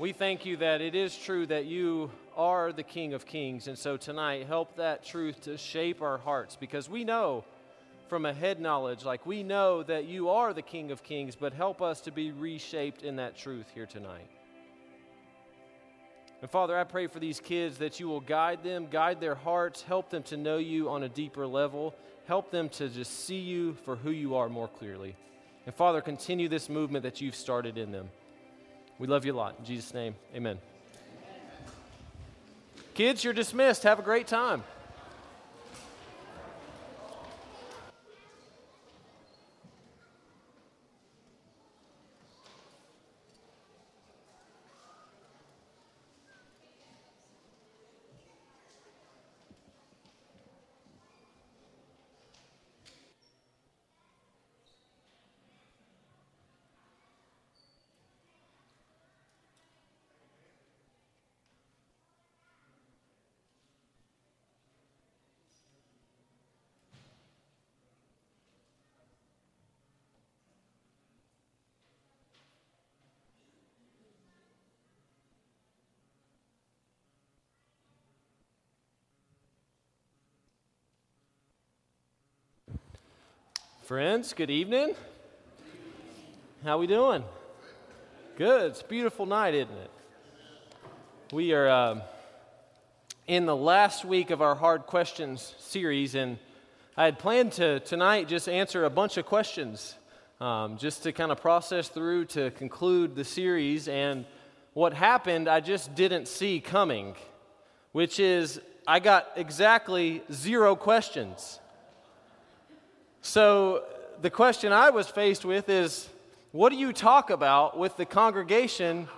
We thank you that it is true that you are the King of Kings. And so tonight, help that truth to shape our hearts because we know from a head knowledge, like we know that you are the King of Kings, but help us to be reshaped in that truth here tonight. And Father, I pray for these kids that you will guide them, guide their hearts, help them to know you on a deeper level, help them to just see you for who you are more clearly. And Father, continue this movement that you've started in them. We love you a lot. In Jesus' name, amen. Kids, you're dismissed. Have a great time. Friends, good evening. How we doing? Good. It's a beautiful night, isn't it? We are um, in the last week of our hard questions series, and I had planned to tonight just answer a bunch of questions, um, just to kind of process through to conclude the series. And what happened, I just didn't see coming, which is I got exactly zero questions. So the question I was faced with is what do you talk about with the congregation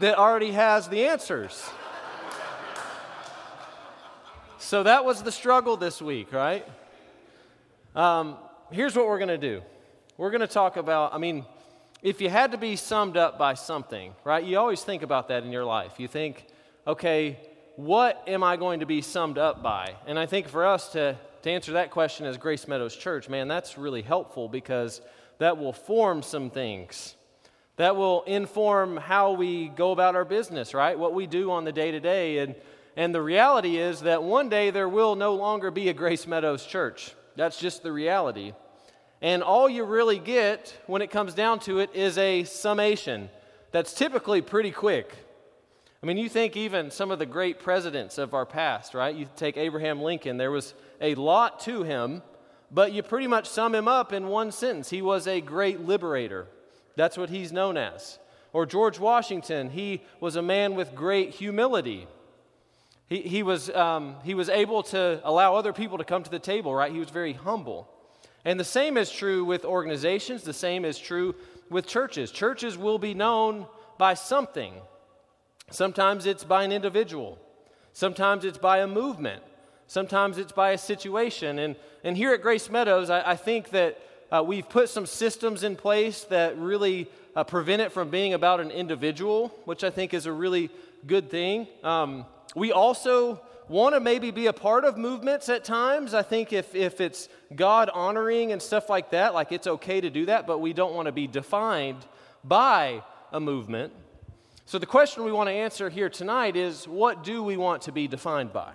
that already has the answers? so that was the struggle this week, right? Um, here's what we're going to do we're going to talk about, I mean, if you had to be summed up by something, right? You always think about that in your life. You think, okay, what am I going to be summed up by? And I think for us to to answer that question as Grace Meadows Church, man, that's really helpful because that will form some things. That will inform how we go about our business, right? What we do on the day to day. And, and the reality is that one day there will no longer be a Grace Meadows Church. That's just the reality. And all you really get when it comes down to it is a summation that's typically pretty quick. I mean, you think even some of the great presidents of our past, right? You take Abraham Lincoln, there was a lot to him, but you pretty much sum him up in one sentence. He was a great liberator. That's what he's known as. Or George Washington, he was a man with great humility. He, he, was, um, he was able to allow other people to come to the table, right? He was very humble. And the same is true with organizations, the same is true with churches. Churches will be known by something. Sometimes it's by an individual, sometimes it's by a movement, Sometimes it's by a situation. And, and here at Grace Meadows, I, I think that uh, we've put some systems in place that really uh, prevent it from being about an individual, which I think is a really good thing. Um, we also want to maybe be a part of movements at times. I think if, if it's God honoring and stuff like that, like it's okay to do that, but we don't want to be defined by a movement. So the question we want to answer here tonight is what do we want to be defined by?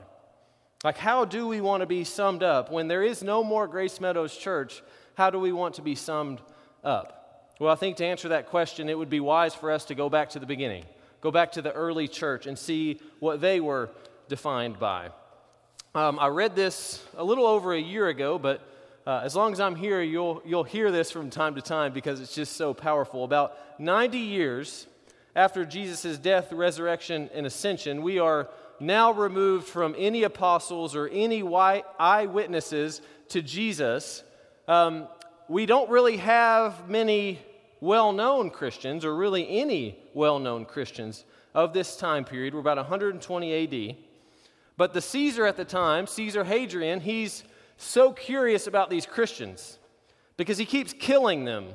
Like, how do we want to be summed up? When there is no more Grace Meadows Church, how do we want to be summed up? Well, I think to answer that question, it would be wise for us to go back to the beginning, go back to the early church and see what they were defined by. Um, I read this a little over a year ago, but uh, as long as I'm here, you'll, you'll hear this from time to time because it's just so powerful. About 90 years after Jesus' death, resurrection, and ascension, we are now removed from any apostles or any eyewitnesses to Jesus, um, we don't really have many well known Christians, or really any well known Christians of this time period. We're about 120 AD. But the Caesar at the time, Caesar Hadrian, he's so curious about these Christians because he keeps killing them.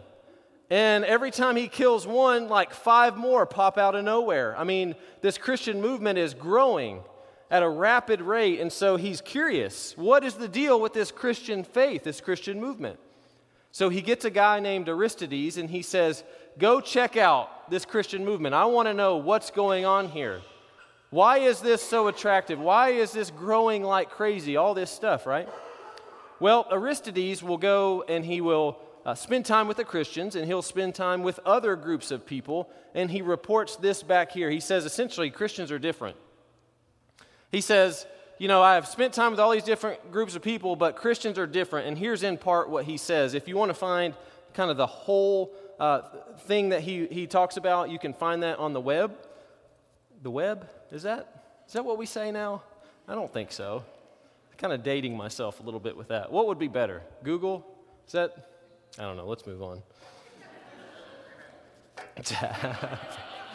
And every time he kills one, like five more pop out of nowhere. I mean, this Christian movement is growing at a rapid rate. And so he's curious what is the deal with this Christian faith, this Christian movement? So he gets a guy named Aristides and he says, Go check out this Christian movement. I want to know what's going on here. Why is this so attractive? Why is this growing like crazy? All this stuff, right? Well, Aristides will go and he will uh, spend time with the Christians and he'll spend time with other groups of people, and he reports this back here. He says essentially, Christians are different. He says, You know, I have spent time with all these different groups of people, but Christians are different. And here's in part what he says. If you want to find kind of the whole uh, thing that he, he talks about, you can find that on the web. The web? Is that? Is that what we say now? I don't think so. I'm kind of dating myself a little bit with that. What would be better? Google? Is that? I don't know. Let's move on.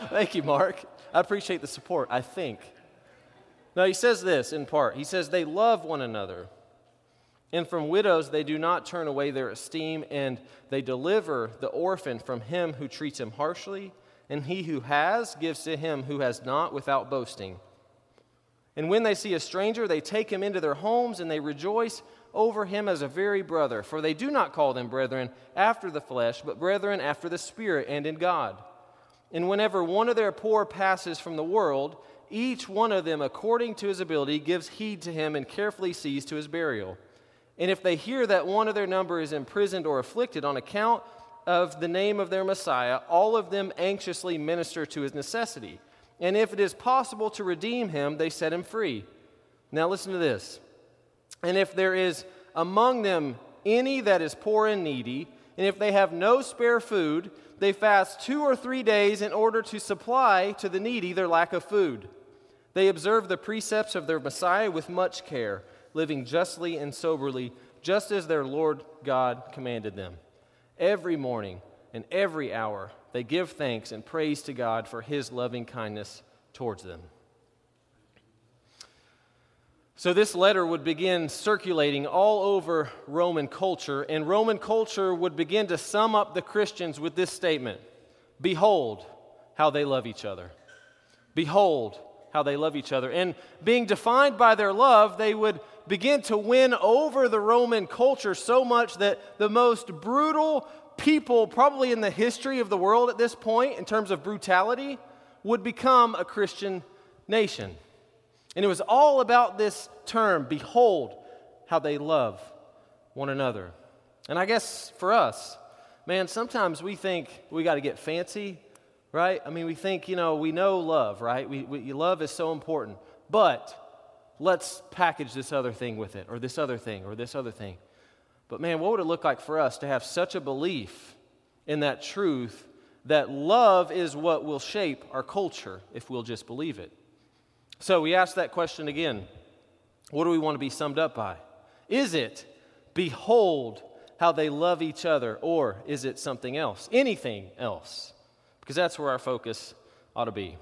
Thank you, Mark. I appreciate the support, I think. Now, he says this in part. He says, They love one another. And from widows they do not turn away their esteem, and they deliver the orphan from him who treats him harshly, and he who has gives to him who has not without boasting. And when they see a stranger, they take him into their homes, and they rejoice over him as a very brother, for they do not call them brethren after the flesh, but brethren after the Spirit and in God. And whenever one of their poor passes from the world, each one of them, according to his ability, gives heed to him and carefully sees to his burial. And if they hear that one of their number is imprisoned or afflicted on account of the name of their Messiah, all of them anxiously minister to his necessity. And if it is possible to redeem him, they set him free. Now listen to this. And if there is among them any that is poor and needy, and if they have no spare food, they fast two or three days in order to supply to the needy their lack of food. They observe the precepts of their Messiah with much care, living justly and soberly, just as their Lord God commanded them. Every morning and every hour they give thanks and praise to God for his loving kindness towards them. So, this letter would begin circulating all over Roman culture, and Roman culture would begin to sum up the Christians with this statement Behold how they love each other. Behold how they love each other. And being defined by their love, they would begin to win over the Roman culture so much that the most brutal people, probably in the history of the world at this point, in terms of brutality, would become a Christian nation. And it was all about this term behold how they love one another. And I guess for us, man, sometimes we think we got to get fancy, right? I mean, we think, you know, we know love, right? We, we, love is so important. But let's package this other thing with it, or this other thing, or this other thing. But man, what would it look like for us to have such a belief in that truth that love is what will shape our culture if we'll just believe it? So we ask that question again. What do we want to be summed up by? Is it, behold how they love each other, or is it something else? Anything else? Because that's where our focus ought to be.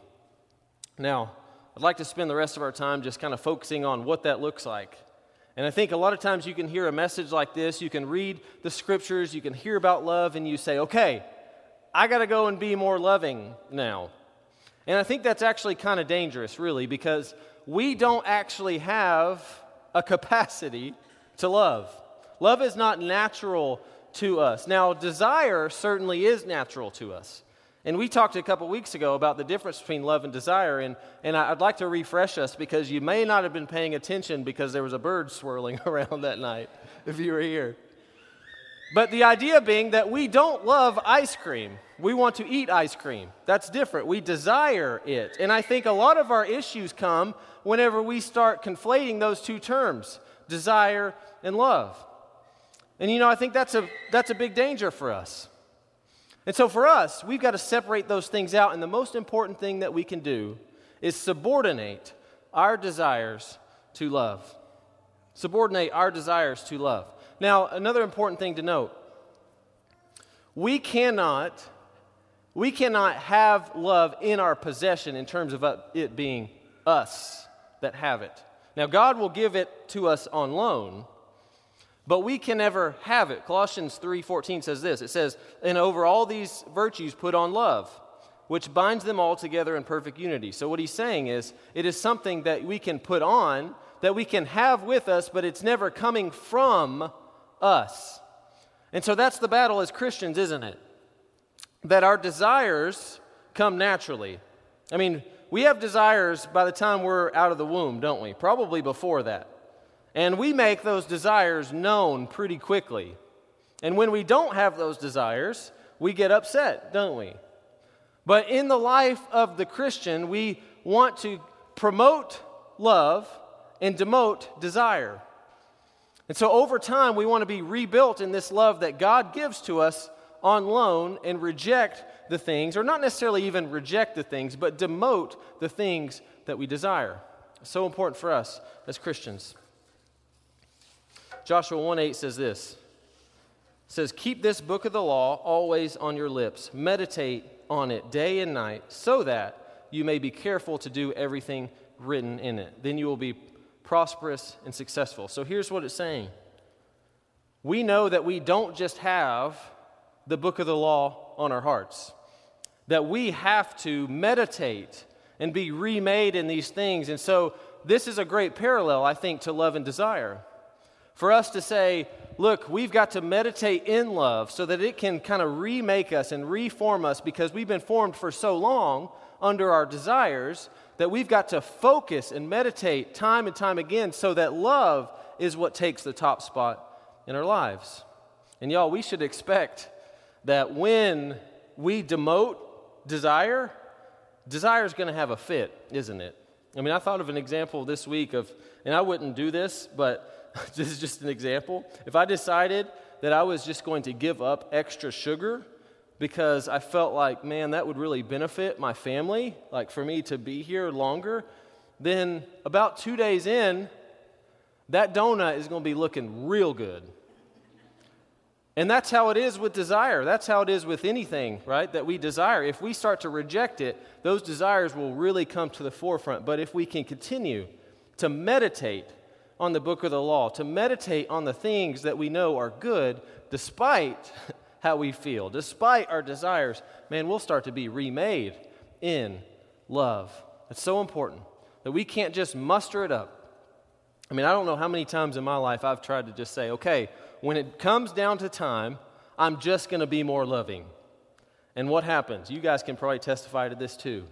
Now, I'd like to spend the rest of our time just kind of focusing on what that looks like. And I think a lot of times you can hear a message like this, you can read the scriptures, you can hear about love, and you say, okay, I got to go and be more loving now. And I think that's actually kind of dangerous, really, because we don't actually have a capacity to love. Love is not natural to us. Now, desire certainly is natural to us. And we talked a couple weeks ago about the difference between love and desire, and, and I'd like to refresh us because you may not have been paying attention because there was a bird swirling around that night if you were here. But the idea being that we don't love ice cream. We want to eat ice cream. That's different. We desire it. And I think a lot of our issues come whenever we start conflating those two terms desire and love. And you know, I think that's a, that's a big danger for us. And so for us, we've got to separate those things out. And the most important thing that we can do is subordinate our desires to love. Subordinate our desires to love. Now, another important thing to note we cannot, we cannot have love in our possession in terms of uh, it being us that have it. Now, God will give it to us on loan, but we can never have it. Colossians 3:14 says this. It says, "And over all these virtues put on love, which binds them all together in perfect unity." So what he's saying is, it is something that we can put on, that we can have with us, but it's never coming from us. And so that's the battle as Christians, isn't it? That our desires come naturally. I mean, we have desires by the time we're out of the womb, don't we? Probably before that. And we make those desires known pretty quickly. And when we don't have those desires, we get upset, don't we? But in the life of the Christian, we want to promote love and demote desire. And so over time, we want to be rebuilt in this love that God gives to us on loan and reject the things, or not necessarily even reject the things, but demote the things that we desire. So important for us as Christians. Joshua 1 8 says this it says, Keep this book of the law always on your lips, meditate on it day and night, so that you may be careful to do everything written in it. Then you will be prosperous and successful. So here's what it's saying we know that we don't just have the book of the law on our hearts, that we have to meditate and be remade in these things. And so this is a great parallel, I think, to love and desire. For us to say, look, we've got to meditate in love so that it can kind of remake us and reform us because we've been formed for so long under our desires that we've got to focus and meditate time and time again so that love is what takes the top spot in our lives. And y'all, we should expect that when we demote desire, desire is going to have a fit, isn't it? I mean, I thought of an example this week of, and I wouldn't do this, but this is just an example. If I decided that I was just going to give up extra sugar because I felt like, man, that would really benefit my family, like for me to be here longer. Then, about two days in, that donut is going to be looking real good. And that's how it is with desire. That's how it is with anything, right, that we desire. If we start to reject it, those desires will really come to the forefront. But if we can continue to meditate on the book of the law, to meditate on the things that we know are good, despite how we feel, despite our desires, man, we'll start to be remade in love. It's so important that we can't just muster it up. I mean, I don't know how many times in my life I've tried to just say, okay, when it comes down to time, I'm just going to be more loving. And what happens? You guys can probably testify to this too.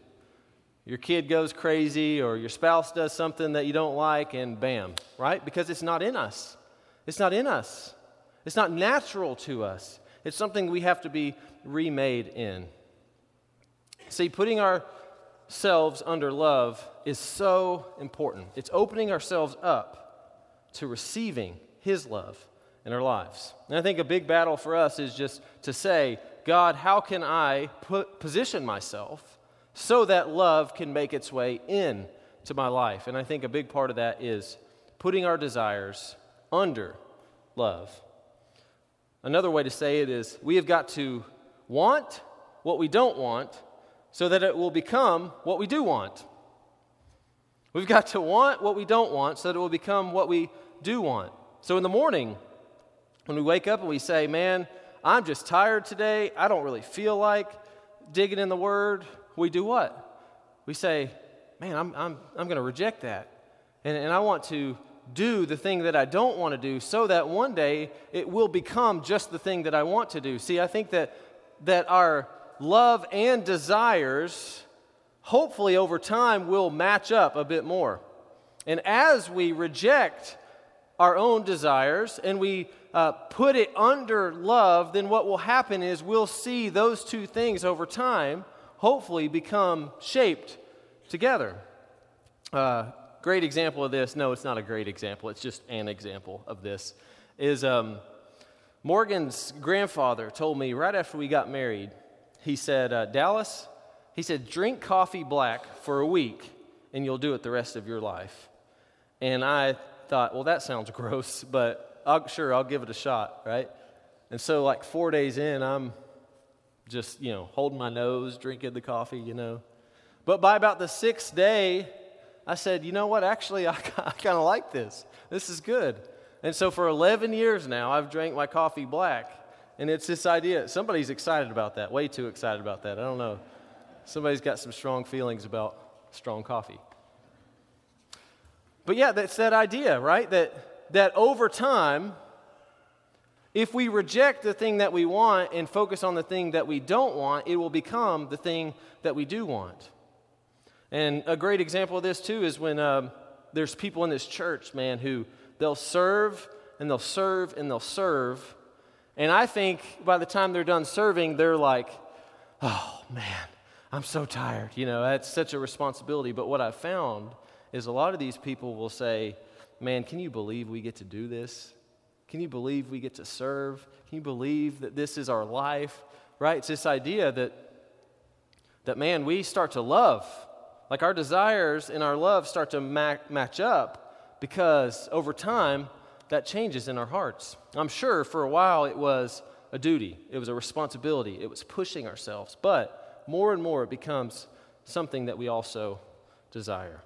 Your kid goes crazy, or your spouse does something that you don't like, and bam, right? Because it's not in us. It's not in us. It's not natural to us. It's something we have to be remade in. See, putting ourselves under love is so important. It's opening ourselves up to receiving His love in our lives. And I think a big battle for us is just to say, God, how can I put, position myself so that love can make its way in to my life? And I think a big part of that is putting our desires under love. Another way to say it is we have got to want what we don't want so that it will become what we do want. We've got to want what we don't want so that it will become what we do want. So in the morning, when we wake up and we say, Man, I'm just tired today, I don't really feel like digging in the Word, we do what? We say, Man, I'm, I'm, I'm going to reject that. And, and I want to do the thing that I don't want to do so that one day it will become just the thing that I want to do. See, I think that, that our love and desires, hopefully over time, will match up a bit more. And as we reject our own desires and we uh, put it under love, then what will happen is we'll see those two things over time hopefully become shaped together. Uh, great example of this, no, it's not a great example, it's just an example of this, is um, Morgan's grandfather told me right after we got married, he said, uh, Dallas, he said, drink coffee black for a week and you'll do it the rest of your life. And I thought, well, that sounds gross, but I'll, sure, I'll give it a shot, right? And so, like four days in, I'm just, you know, holding my nose, drinking the coffee, you know. But by about the sixth day, I said, you know what? Actually, I, I kind of like this. This is good. And so for 11 years now, I've drank my coffee black. And it's this idea. Somebody's excited about that, way too excited about that. I don't know. Somebody's got some strong feelings about strong coffee. But yeah, that's that idea, right? That, that over time, If we reject the thing that we want and focus on the thing that we don't want, it will become the thing that we do want. And a great example of this, too, is when uh, there's people in this church, man, who they'll serve and they'll serve and they'll serve. And I think by the time they're done serving, they're like, oh, man, I'm so tired. You know, that's such a responsibility. But what I've found is a lot of these people will say, man, can you believe we get to do this? Can you believe we get to serve? Can you believe that this is our life? Right? It's this idea that, that man, we start to love. Like our desires and our love start to ma- match up because over time, that changes in our hearts. I'm sure for a while it was a duty, it was a responsibility, it was pushing ourselves. But more and more it becomes something that we also desire.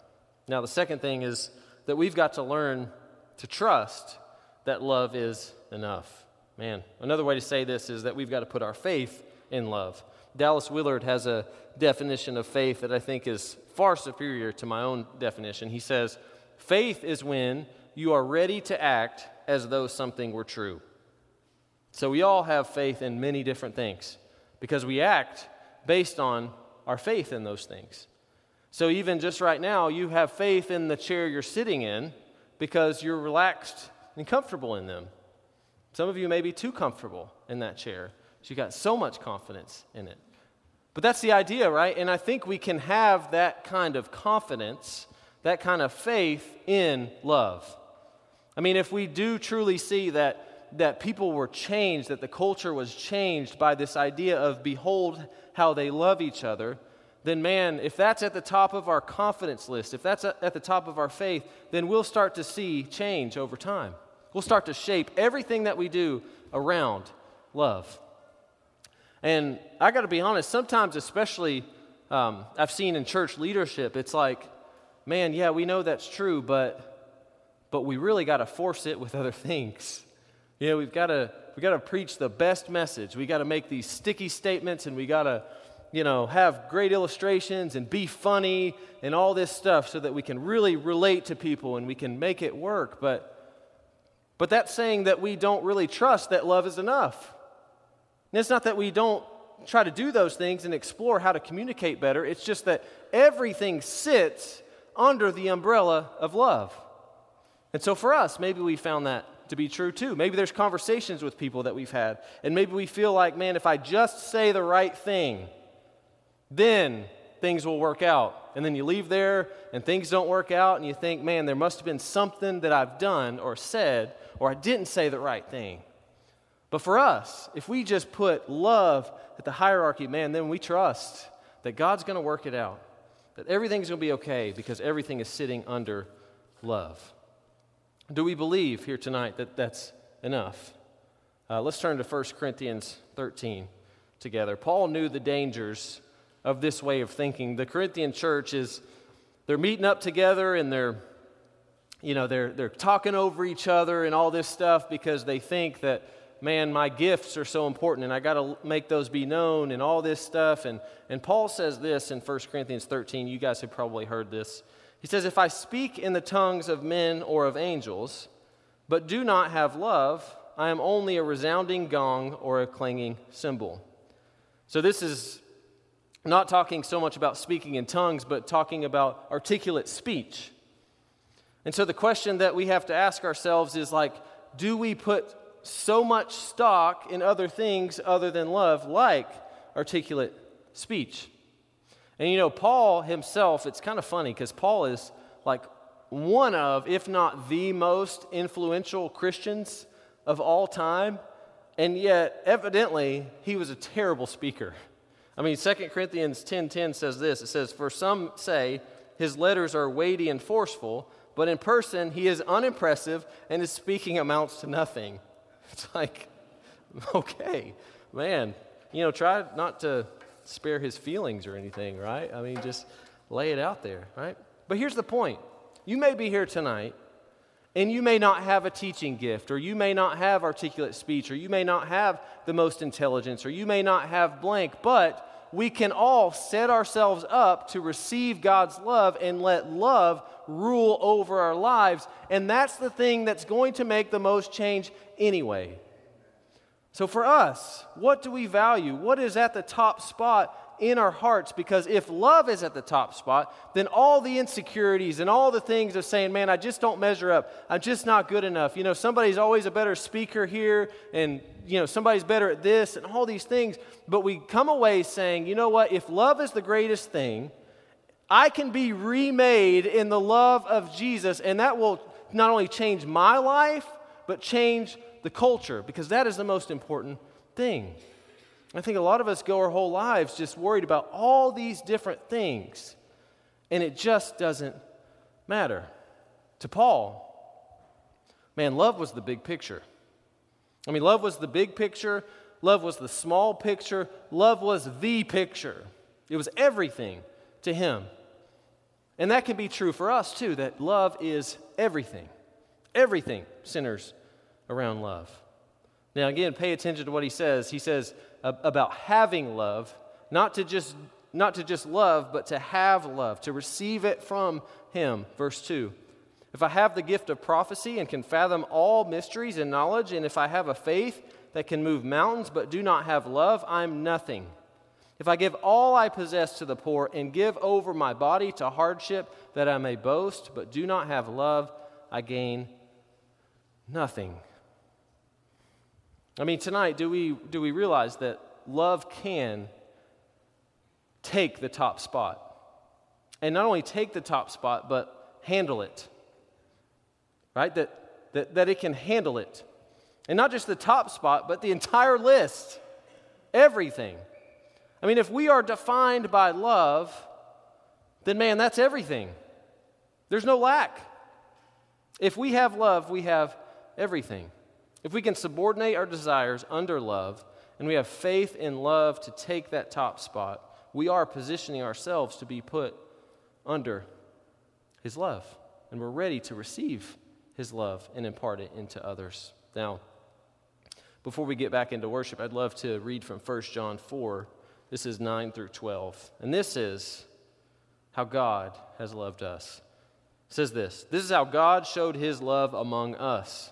Now, the second thing is that we've got to learn to trust that love is enough. Man, another way to say this is that we've got to put our faith in love. Dallas Willard has a definition of faith that I think is far superior to my own definition. He says, Faith is when you are ready to act as though something were true. So we all have faith in many different things because we act based on our faith in those things. So even just right now, you have faith in the chair you're sitting in because you're relaxed and comfortable in them. Some of you may be too comfortable in that chair. You got so much confidence in it. But that's the idea, right? And I think we can have that kind of confidence, that kind of faith in love. I mean, if we do truly see that, that people were changed, that the culture was changed by this idea of behold how they love each other, then man, if that's at the top of our confidence list, if that's at the top of our faith, then we'll start to see change over time. We'll start to shape everything that we do around love. And I got to be honest, sometimes, especially um, I've seen in church leadership, it's like, man, yeah, we know that's true, but, but we really got to force it with other things. You know, we've got to we got to preach the best message. We got to make these sticky statements, and we got to, you know, have great illustrations and be funny and all this stuff, so that we can really relate to people and we can make it work. But, but that's saying that we don't really trust that love is enough. And it's not that we don't try to do those things and explore how to communicate better, it's just that everything sits under the umbrella of love. And so for us, maybe we found that to be true too. Maybe there's conversations with people that we've had, and maybe we feel like, man, if I just say the right thing, then things will work out. And then you leave there and things don't work out, and you think, man, there must have been something that I've done or said, or I didn't say the right thing. But for us, if we just put love at the hierarchy, man, then we trust that God's going to work it out, that everything's going to be okay because everything is sitting under love. Do we believe here tonight that that's enough? Uh, let's turn to 1 Corinthians 13 together. Paul knew the dangers of this way of thinking. The Corinthian church is, they're meeting up together and they're, you know, they're, they're talking over each other and all this stuff because they think that man, my gifts are so important and I got to make those be known and all this stuff. And, and Paul says this in 1 Corinthians 13. You guys have probably heard this. He says, If I speak in the tongues of men or of angels, but do not have love, I am only a resounding gong or a clanging cymbal. So this is not talking so much about speaking in tongues, but talking about articulate speech. And so the question that we have to ask ourselves is like, do we put so much stock in other things other than love, like articulate speech. And you know, Paul himself, it's kind of funny because Paul is like one of, if not the most influential Christians of all time. And yet, evidently, he was a terrible speaker. I mean, 2 Corinthians 10:10 10, says this. It says, "For some say his letters are weighty and forceful, but in person he is unimpressive and his speaking amounts to nothing." It's like, okay, man, you know, try not to spare his feelings or anything, right? I mean, just lay it out there, right? But here's the point you may be here tonight and you may not have a teaching gift, or you may not have articulate speech, or you may not have the most intelligence, or you may not have blank, but we can all set ourselves up to receive God's love and let love rule over our lives. And that's the thing that's going to make the most change anyway. So, for us, what do we value? What is at the top spot in our hearts? Because if love is at the top spot, then all the insecurities and all the things of saying, man, I just don't measure up. I'm just not good enough. You know, somebody's always a better speaker here, and, you know, somebody's better at this, and all these things. But we come away saying, you know what? If love is the greatest thing, I can be remade in the love of Jesus, and that will not only change my life, but change the culture, because that is the most important thing. I think a lot of us go our whole lives just worried about all these different things, and it just doesn't matter. To Paul, man, love was the big picture. I mean, love was the big picture, love was the small picture, love was the picture. It was everything to him. And that can be true for us too, that love is everything. Everything sinners around love. Now, again, pay attention to what he says. He says about having love, not to just not to just love, but to have love, to receive it from him. Verse 2. If I have the gift of prophecy and can fathom all mysteries and knowledge, and if I have a faith that can move mountains but do not have love, I'm nothing. If I give all I possess to the poor and give over my body to hardship that I may boast but do not have love, I gain nothing. I mean, tonight, do we, do we realize that love can take the top spot? And not only take the top spot, but handle it. Right? That, that, that it can handle it. And not just the top spot, but the entire list. Everything. I mean, if we are defined by love, then man, that's everything. There's no lack. If we have love, we have everything. If we can subordinate our desires under love, and we have faith in love to take that top spot, we are positioning ourselves to be put under His love. And we're ready to receive His love and impart it into others. Now, before we get back into worship, I'd love to read from 1 John 4. This is 9 through 12. And this is how God has loved us. It says this This is how God showed His love among us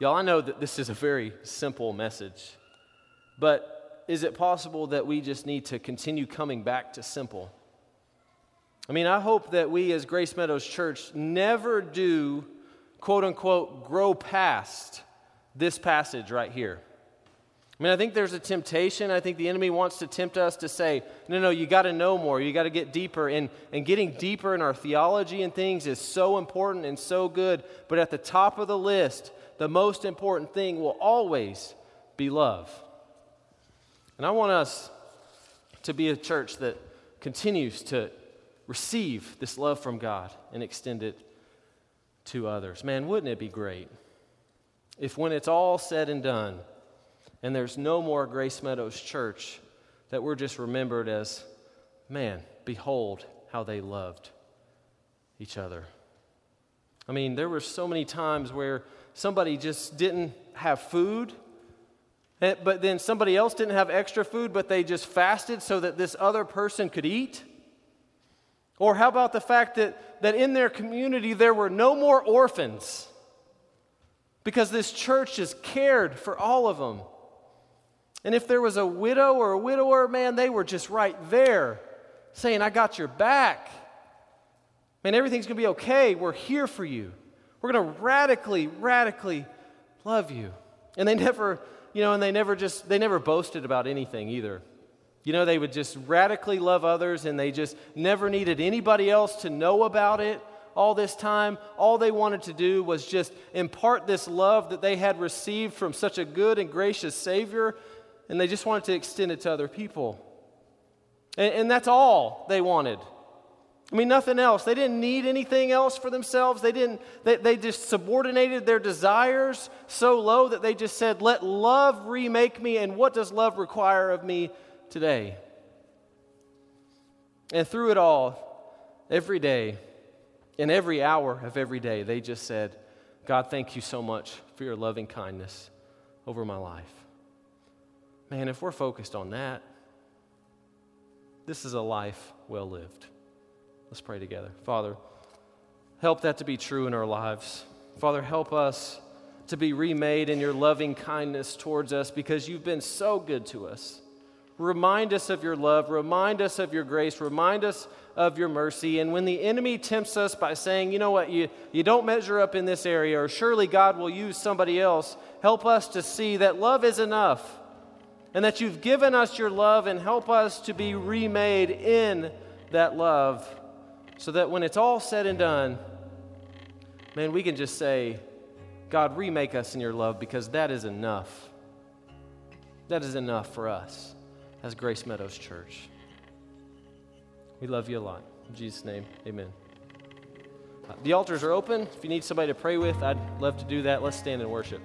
Y'all, I know that this is a very simple message, but is it possible that we just need to continue coming back to simple? I mean, I hope that we as Grace Meadows Church never do, quote unquote, grow past this passage right here. I mean, I think there's a temptation. I think the enemy wants to tempt us to say, no, no, you got to know more. You got to get deeper. And, and getting deeper in our theology and things is so important and so good. But at the top of the list the most important thing will always be love. And I want us to be a church that continues to receive this love from God and extend it to others. Man, wouldn't it be great if, when it's all said and done, and there's no more Grace Meadows Church, that we're just remembered as, man, behold how they loved each other. I mean, there were so many times where somebody just didn't have food, eh, but then somebody else didn't have extra food, but they just fasted so that this other person could eat? Or how about the fact that, that in their community there were no more orphans? Because this church just cared for all of them. And if there was a widow or a widower, man, they were just right there saying, I got your back. Man, everything's going to be okay. We're here for you. We're going to radically, radically love you. And they never, you know, and they never just, they never boasted about anything either. You know, they would just radically love others and they just never needed anybody else to know about it all this time. All they wanted to do was just impart this love that they had received from such a good and gracious Savior, and they just wanted to extend it to other people. And, and that's all they wanted. I mean, nothing else. They didn't need anything else for themselves. They didn't, they, they just subordinated their desires so low that they just said, Let love remake me. And what does love require of me today? And through it all, every day, in every hour of every day, they just said, God, thank you so much for your loving kindness over my life. Man, if we're focused on that, this is a life well lived. Let's pray together. Father, help that to be true in our lives. Father, help us to be remade in your loving kindness towards us because you've been so good to us. Remind us of your love, remind us of your grace, remind us of your mercy. And when the enemy tempts us by saying, you know what, you, you don't measure up in this area, or surely God will use somebody else, help us to see that love is enough and that you've given us your love and help us to be remade in that love so that when it's all said and done, man, we can just say, God, remake us in your love because that is enough. That is enough for us as Grace Meadows Church. We love you a lot. In Jesus' name, amen. Uh, the altars are open. If you need somebody to pray with, I'd love to do that. Let's stand and worship.